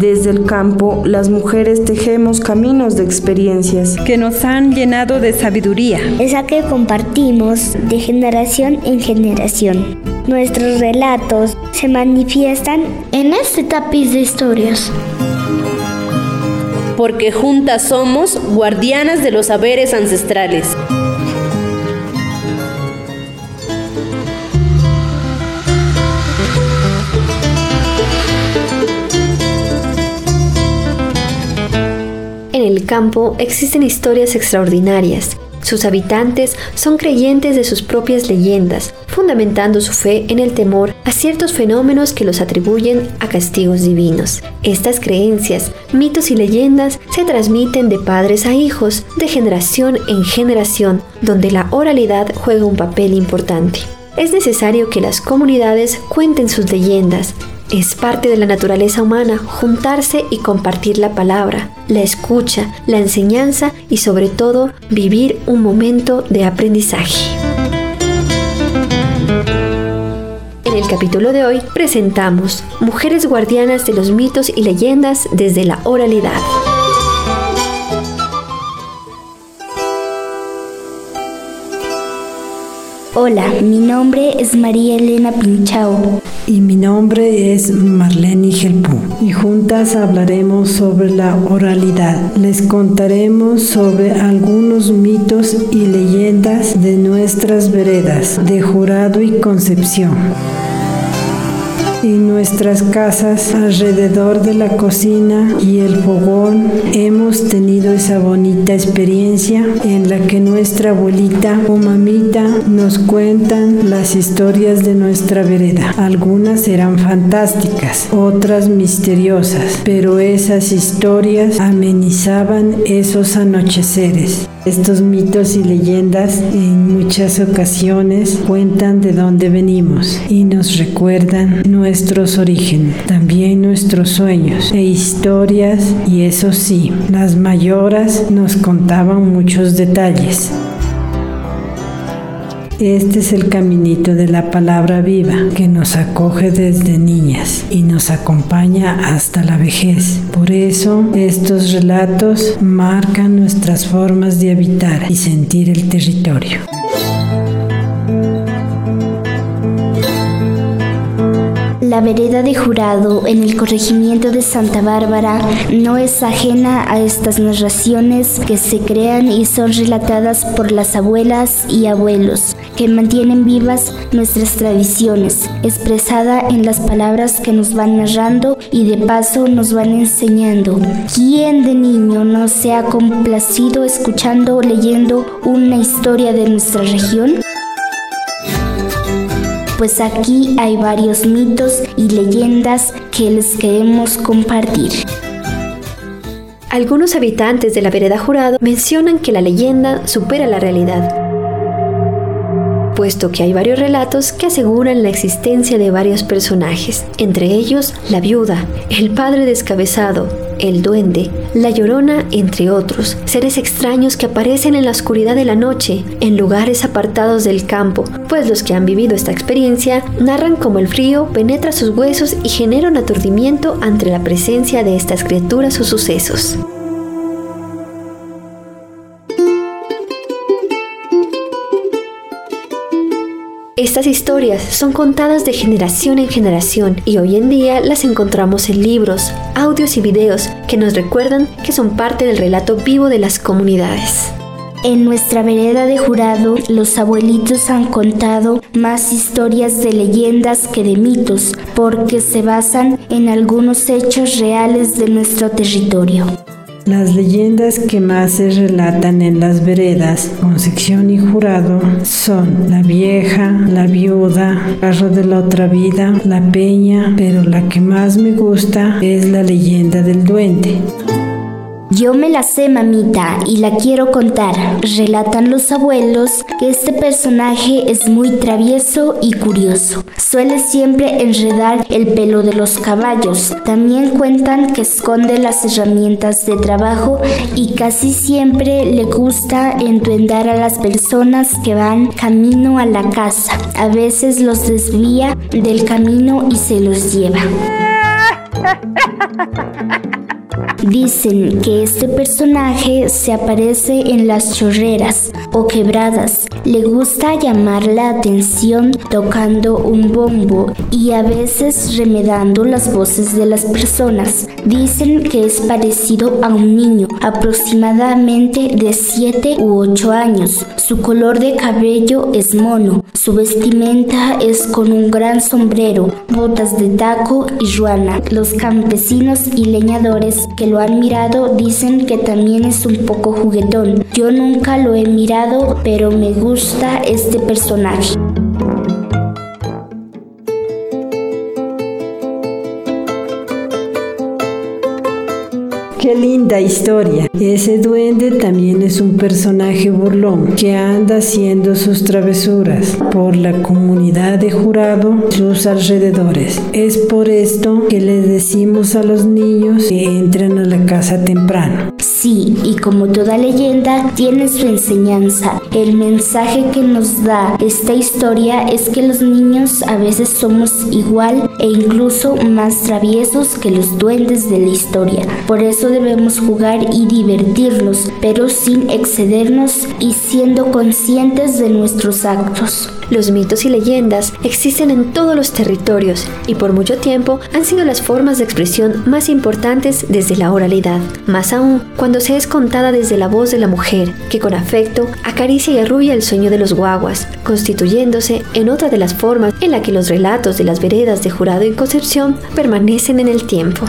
Desde el campo, las mujeres tejemos caminos de experiencias que nos han llenado de sabiduría. Esa que compartimos de generación en generación. Nuestros relatos se manifiestan en este tapiz de historias porque juntas somos guardianas de los saberes ancestrales. El campo existen historias extraordinarias. Sus habitantes son creyentes de sus propias leyendas, fundamentando su fe en el temor a ciertos fenómenos que los atribuyen a castigos divinos. Estas creencias, mitos y leyendas se transmiten de padres a hijos, de generación en generación, donde la oralidad juega un papel importante. Es necesario que las comunidades cuenten sus leyendas, es parte de la naturaleza humana juntarse y compartir la palabra, la escucha, la enseñanza y sobre todo vivir un momento de aprendizaje. En el capítulo de hoy presentamos Mujeres guardianas de los mitos y leyendas desde la oralidad. Hola, mi nombre es María Elena Pinchao. Y mi nombre es Marlene Gelpú. Y juntas hablaremos sobre la oralidad. Les contaremos sobre algunos mitos y leyendas de nuestras veredas de Jurado y Concepción en nuestras casas alrededor de la cocina y el fogón hemos tenido esa bonita experiencia en la que nuestra abuelita o mamita nos cuentan las historias de nuestra vereda. Algunas eran fantásticas, otras misteriosas, pero esas historias amenizaban esos anocheceres. Estos mitos y leyendas en muchas ocasiones cuentan de dónde venimos y nos recuerdan nuestros orígenes, también nuestros sueños e historias y eso sí, las mayoras nos contaban muchos detalles. Este es el caminito de la palabra viva que nos acoge desde niñas y nos acompaña hasta la vejez. Por eso estos relatos marcan nuestras formas de habitar y sentir el territorio. La vereda de Jurado en el corregimiento de Santa Bárbara no es ajena a estas narraciones que se crean y son relatadas por las abuelas y abuelos que mantienen vivas nuestras tradiciones, expresada en las palabras que nos van narrando y de paso nos van enseñando. ¿Quién de niño no se ha complacido escuchando o leyendo una historia de nuestra región? pues aquí hay varios mitos y leyendas que les queremos compartir. Algunos habitantes de la vereda jurado mencionan que la leyenda supera la realidad puesto que hay varios relatos que aseguran la existencia de varios personajes, entre ellos la viuda, el padre descabezado, el duende, la llorona, entre otros, seres extraños que aparecen en la oscuridad de la noche, en lugares apartados del campo, pues los que han vivido esta experiencia narran cómo el frío penetra sus huesos y genera un aturdimiento ante la presencia de estas criaturas o sucesos. Estas historias son contadas de generación en generación y hoy en día las encontramos en libros, audios y videos que nos recuerdan que son parte del relato vivo de las comunidades. En nuestra vereda de jurado, los abuelitos han contado más historias de leyendas que de mitos, porque se basan en algunos hechos reales de nuestro territorio. Las leyendas que más se relatan en las veredas, Concepción y Jurado, son la vieja, la viuda, carro de la otra vida, la peña, pero la que más me gusta es la leyenda del duende. Yo me la sé, mamita, y la quiero contar. Relatan los abuelos que este personaje es muy travieso y curioso. Suele siempre enredar el pelo de los caballos. También cuentan que esconde las herramientas de trabajo y casi siempre le gusta entuendar a las personas que van camino a la casa. A veces los desvía del camino y se los lleva. Dicen que este personaje se aparece en las chorreras o quebradas. Le gusta llamar la atención tocando un bombo y a veces remedando las voces de las personas. Dicen que es parecido a un niño, aproximadamente de 7 u 8 años. Su color de cabello es mono. Su vestimenta es con un gran sombrero, botas de taco y ruana. Los campesinos y leñadores que lo han mirado dicen que también es un poco juguetón. Yo nunca lo he mirado, pero me gusta este personaje. Qué linda historia. Ese duende también es un personaje burlón que anda haciendo sus travesuras por la comunidad de jurado sus alrededores. Es por esto que les decimos a los niños que entren a la casa temprano. Sí, y como toda leyenda, tiene su enseñanza. El mensaje que nos da esta historia es que los niños a veces somos igual e incluso más traviesos que los duendes de la historia. Por eso debemos jugar y divertirnos, pero sin excedernos y siendo conscientes de nuestros actos. Los mitos y leyendas existen en todos los territorios y por mucho tiempo han sido las formas de expresión más importantes desde la oralidad, más aún cuando se es contada desde la voz de la mujer, que con afecto acaricia y arrulla el sueño de los guaguas, constituyéndose en otra de las formas en la que los relatos de las veredas de Jurado y Concepción permanecen en el tiempo.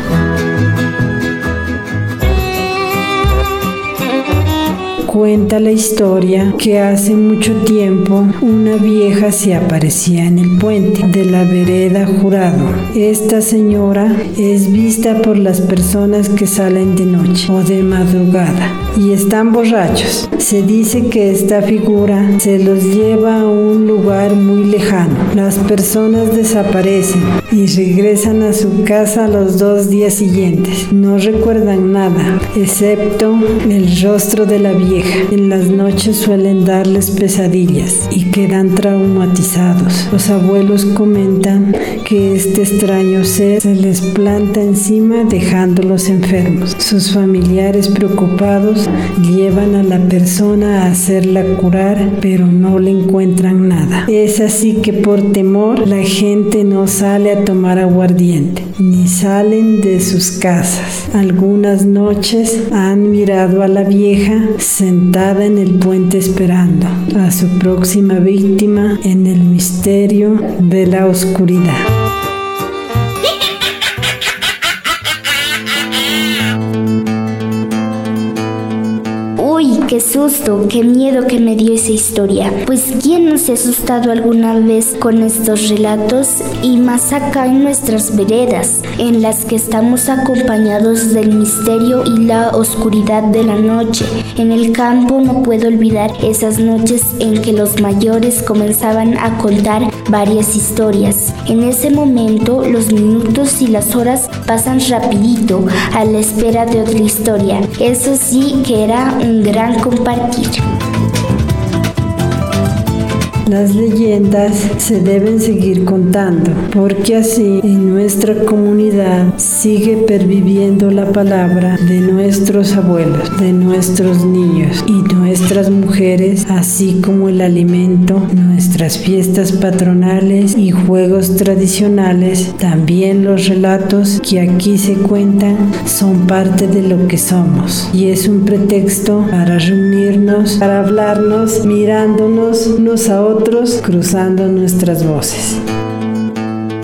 Cuenta la historia que hace mucho tiempo una vieja se aparecía en el puente de la vereda jurado. Esta señora es vista por las personas que salen de noche o de madrugada y están borrachos. Se dice que esta figura se los lleva a un lugar muy lejano. Las personas desaparecen y regresan a su casa los dos días siguientes. No recuerdan nada, excepto el rostro de la vieja. En las noches suelen darles pesadillas y quedan traumatizados. Los abuelos comentan que este extraño ser se les planta encima dejándolos enfermos. Sus familiares preocupados llevan a la persona a hacerla curar, pero no le encuentran nada. Es así que por temor la gente no sale a tomar aguardiente, ni salen de sus casas. Algunas noches han mirado a la vieja sentada en el puente esperando a su próxima víctima en el misterio de la oscuridad. Susto, qué miedo que me dio esa historia. Pues ¿quién no se ha asustado alguna vez con estos relatos? Y más acá en nuestras veredas, en las que estamos acompañados del misterio y la oscuridad de la noche. En el campo no puedo olvidar esas noches en que los mayores comenzaban a contar varias historias. En ese momento los minutos y las horas pasan rapidito a la espera de otra historia. Eso sí que era un gran compartir. Las leyendas se deben seguir contando, porque así en nuestra comunidad sigue perviviendo la palabra de nuestros abuelos, de nuestros niños y nuestras mujeres, así como el alimento, nuestras fiestas patronales y juegos tradicionales, también los relatos que aquí se cuentan son parte de lo que somos y es un pretexto para reunirnos, para hablarnos, mirándonos unos a otros cruzando nuestras voces.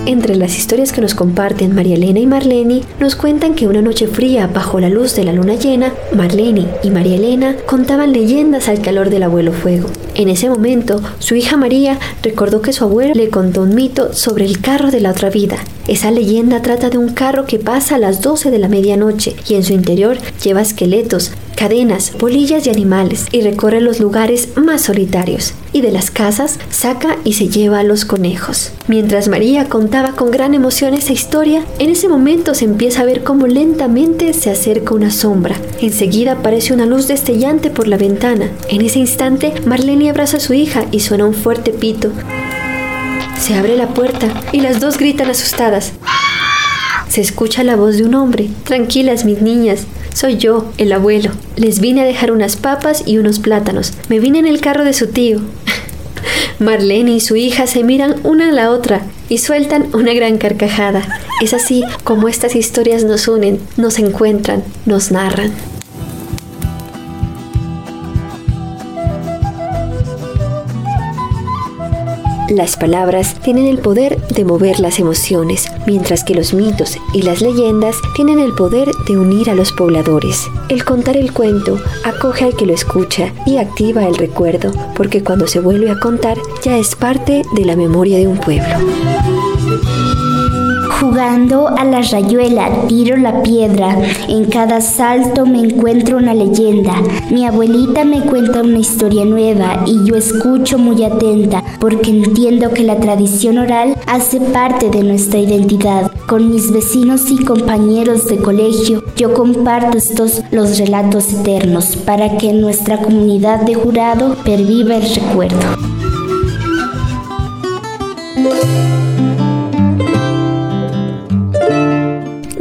Entre las historias que nos comparten María Elena y Marlene, nos cuentan que una noche fría bajo la luz de la luna llena, Marlene y María Elena contaban leyendas al calor del abuelo fuego. En ese momento, su hija María recordó que su abuelo le contó un mito sobre el carro de la otra vida. Esa leyenda trata de un carro que pasa a las 12 de la medianoche y en su interior lleva esqueletos, cadenas, bolillas y animales y recorre los lugares más solitarios. Y de las casas saca y se lleva a los conejos. Mientras María contaba con gran emoción esa historia, en ese momento se empieza a ver cómo lentamente se acerca una sombra. Enseguida aparece una luz destellante por la ventana. En ese instante, Marlene abraza a su hija y suena un fuerte pito. Se abre la puerta y las dos gritan asustadas. Se escucha la voz de un hombre. Tranquilas, mis niñas. Soy yo, el abuelo. Les vine a dejar unas papas y unos plátanos. Me vine en el carro de su tío. Marlene y su hija se miran una a la otra y sueltan una gran carcajada. Es así como estas historias nos unen, nos encuentran, nos narran. Las palabras tienen el poder de mover las emociones, mientras que los mitos y las leyendas tienen el poder de unir a los pobladores. El contar el cuento acoge al que lo escucha y activa el recuerdo, porque cuando se vuelve a contar ya es parte de la memoria de un pueblo. Jugando a la rayuela, tiro la piedra. En cada salto me encuentro una leyenda. Mi abuelita me cuenta una historia nueva y yo escucho muy atenta porque entiendo que la tradición oral hace parte de nuestra identidad. Con mis vecinos y compañeros de colegio, yo comparto estos los relatos eternos para que nuestra comunidad de jurado perviva el recuerdo.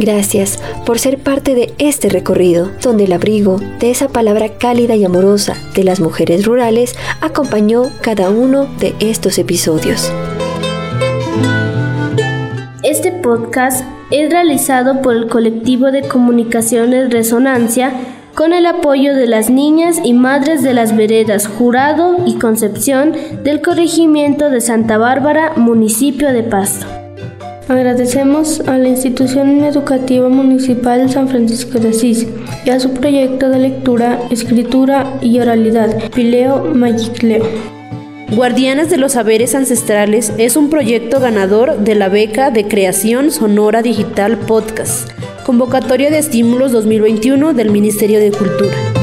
Gracias por ser parte de este recorrido, donde el abrigo de esa palabra cálida y amorosa de las mujeres rurales acompañó cada uno de estos episodios. Este podcast es realizado por el colectivo de comunicaciones Resonancia con el apoyo de las niñas y madres de las veredas Jurado y Concepción del corregimiento de Santa Bárbara, municipio de Pasto. Agradecemos a la Institución Educativa Municipal San Francisco de Asís y a su proyecto de lectura, escritura y oralidad, Pileo Magicleo. Guardianas de los Saberes Ancestrales es un proyecto ganador de la beca de creación sonora digital podcast, convocatoria de estímulos 2021 del Ministerio de Cultura.